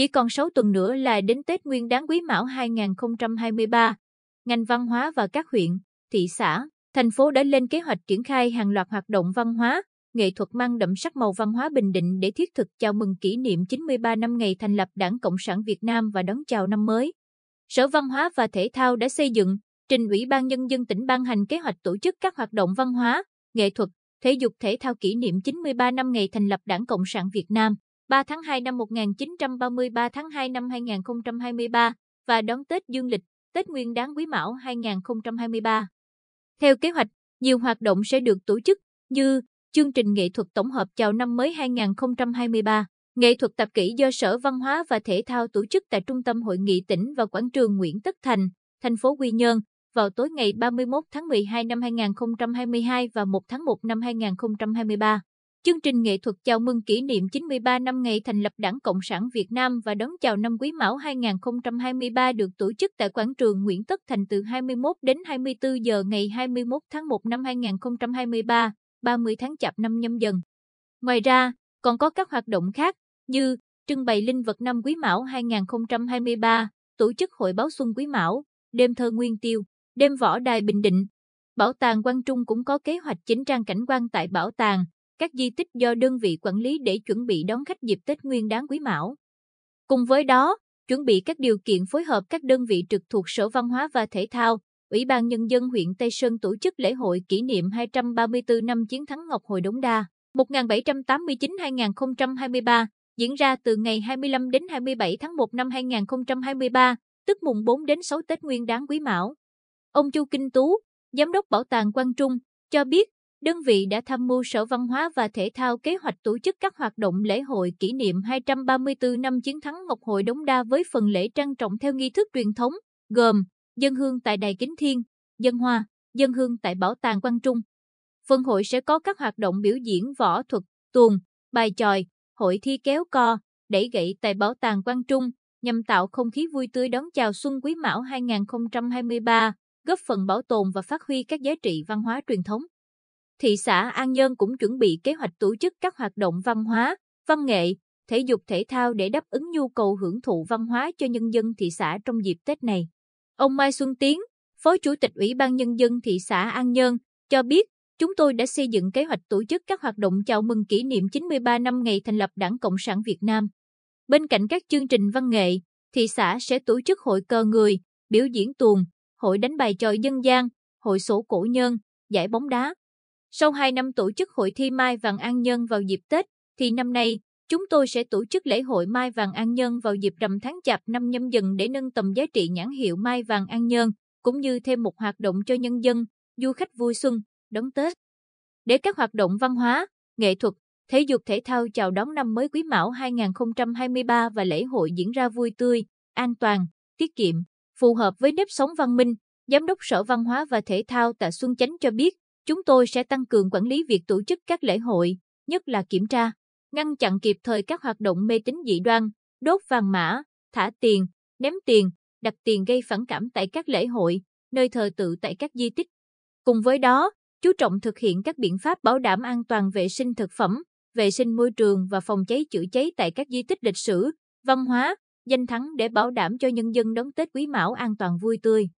Chỉ còn 6 tuần nữa là đến Tết Nguyên đáng Quý Mão 2023. Ngành văn hóa và các huyện, thị xã, thành phố đã lên kế hoạch triển khai hàng loạt hoạt động văn hóa, nghệ thuật mang đậm sắc màu văn hóa Bình Định để thiết thực chào mừng kỷ niệm 93 năm ngày thành lập Đảng Cộng sản Việt Nam và đón chào năm mới. Sở Văn hóa và Thể thao đã xây dựng, trình Ủy ban Nhân dân tỉnh ban hành kế hoạch tổ chức các hoạt động văn hóa, nghệ thuật, thể dục thể thao kỷ niệm 93 năm ngày thành lập Đảng Cộng sản Việt Nam, 3 tháng 2 năm 1933 tháng 2 năm 2023 và đón Tết Dương lịch, Tết Nguyên đán Quý Mão 2023. Theo kế hoạch, nhiều hoạt động sẽ được tổ chức như chương trình nghệ thuật tổng hợp chào năm mới 2023, nghệ thuật tập kỹ do Sở Văn hóa và Thể thao tổ chức tại Trung tâm Hội nghị tỉnh và quảng trường Nguyễn Tất Thành, thành phố Quy Nhơn vào tối ngày 31 tháng 12 năm 2022 và 1 tháng 1 năm 2023. Chương trình nghệ thuật chào mừng kỷ niệm 93 năm ngày thành lập Đảng Cộng sản Việt Nam và đón chào năm Quý Mão 2023 được tổ chức tại quảng trường Nguyễn Tất Thành từ 21 đến 24 giờ ngày 21 tháng 1 năm 2023, 30 tháng Chạp năm nhâm dần. Ngoài ra, còn có các hoạt động khác như trưng bày linh vật năm Quý Mão 2023, tổ chức hội báo xuân Quý Mão, đêm thơ Nguyên Tiêu, đêm võ đài Bình Định. Bảo tàng Quang Trung cũng có kế hoạch chỉnh trang cảnh quan tại bảo tàng, các di tích do đơn vị quản lý để chuẩn bị đón khách dịp Tết Nguyên đáng Quý Mão. Cùng với đó, chuẩn bị các điều kiện phối hợp các đơn vị trực thuộc Sở Văn hóa và Thể thao, Ủy ban Nhân dân huyện Tây Sơn tổ chức lễ hội kỷ niệm 234 năm chiến thắng Ngọc Hồi Đống Đa, 1789-2023, diễn ra từ ngày 25 đến 27 tháng 1 năm 2023, tức mùng 4 đến 6 Tết Nguyên đáng Quý Mão. Ông Chu Kinh Tú, Giám đốc Bảo tàng Quang Trung, cho biết đơn vị đã tham mưu Sở Văn hóa và Thể thao kế hoạch tổ chức các hoạt động lễ hội kỷ niệm 234 năm chiến thắng Ngọc Hội Đống Đa với phần lễ trang trọng theo nghi thức truyền thống, gồm dân hương tại Đài Kính Thiên, dân hoa, dân hương tại Bảo tàng Quang Trung. Phần hội sẽ có các hoạt động biểu diễn võ thuật, tuồng, bài tròi, hội thi kéo co, đẩy gậy tại Bảo tàng Quang Trung nhằm tạo không khí vui tươi đón chào Xuân Quý Mão 2023, góp phần bảo tồn và phát huy các giá trị văn hóa truyền thống thị xã An Nhơn cũng chuẩn bị kế hoạch tổ chức các hoạt động văn hóa, văn nghệ, thể dục thể thao để đáp ứng nhu cầu hưởng thụ văn hóa cho nhân dân thị xã trong dịp Tết này. Ông Mai Xuân Tiến, Phó Chủ tịch Ủy ban Nhân dân thị xã An Nhơn, cho biết chúng tôi đã xây dựng kế hoạch tổ chức các hoạt động chào mừng kỷ niệm 93 năm ngày thành lập Đảng Cộng sản Việt Nam. Bên cạnh các chương trình văn nghệ, thị xã sẽ tổ chức hội cờ người, biểu diễn tuồng, hội đánh bài tròi dân gian, hội sổ cổ nhân, giải bóng đá. Sau 2 năm tổ chức hội thi Mai Vàng An Nhân vào dịp Tết, thì năm nay, chúng tôi sẽ tổ chức lễ hội Mai Vàng An Nhân vào dịp rằm tháng Chạp năm nhâm dần để nâng tầm giá trị nhãn hiệu Mai Vàng An Nhân, cũng như thêm một hoạt động cho nhân dân, du khách vui xuân, đón Tết. Để các hoạt động văn hóa, nghệ thuật, thể dục thể thao chào đón năm mới Quý Mão 2023 và lễ hội diễn ra vui tươi, an toàn, tiết kiệm, phù hợp với nếp sống văn minh, Giám đốc Sở Văn hóa và Thể thao Tạ Xuân Chánh cho biết, Chúng tôi sẽ tăng cường quản lý việc tổ chức các lễ hội, nhất là kiểm tra, ngăn chặn kịp thời các hoạt động mê tín dị đoan, đốt vàng mã, thả tiền, ném tiền, đặt tiền gây phản cảm tại các lễ hội, nơi thờ tự tại các di tích. Cùng với đó, chú trọng thực hiện các biện pháp bảo đảm an toàn vệ sinh thực phẩm, vệ sinh môi trường và phòng cháy chữa cháy tại các di tích lịch sử, văn hóa, danh thắng để bảo đảm cho nhân dân đón Tết Quý Mão an toàn vui tươi.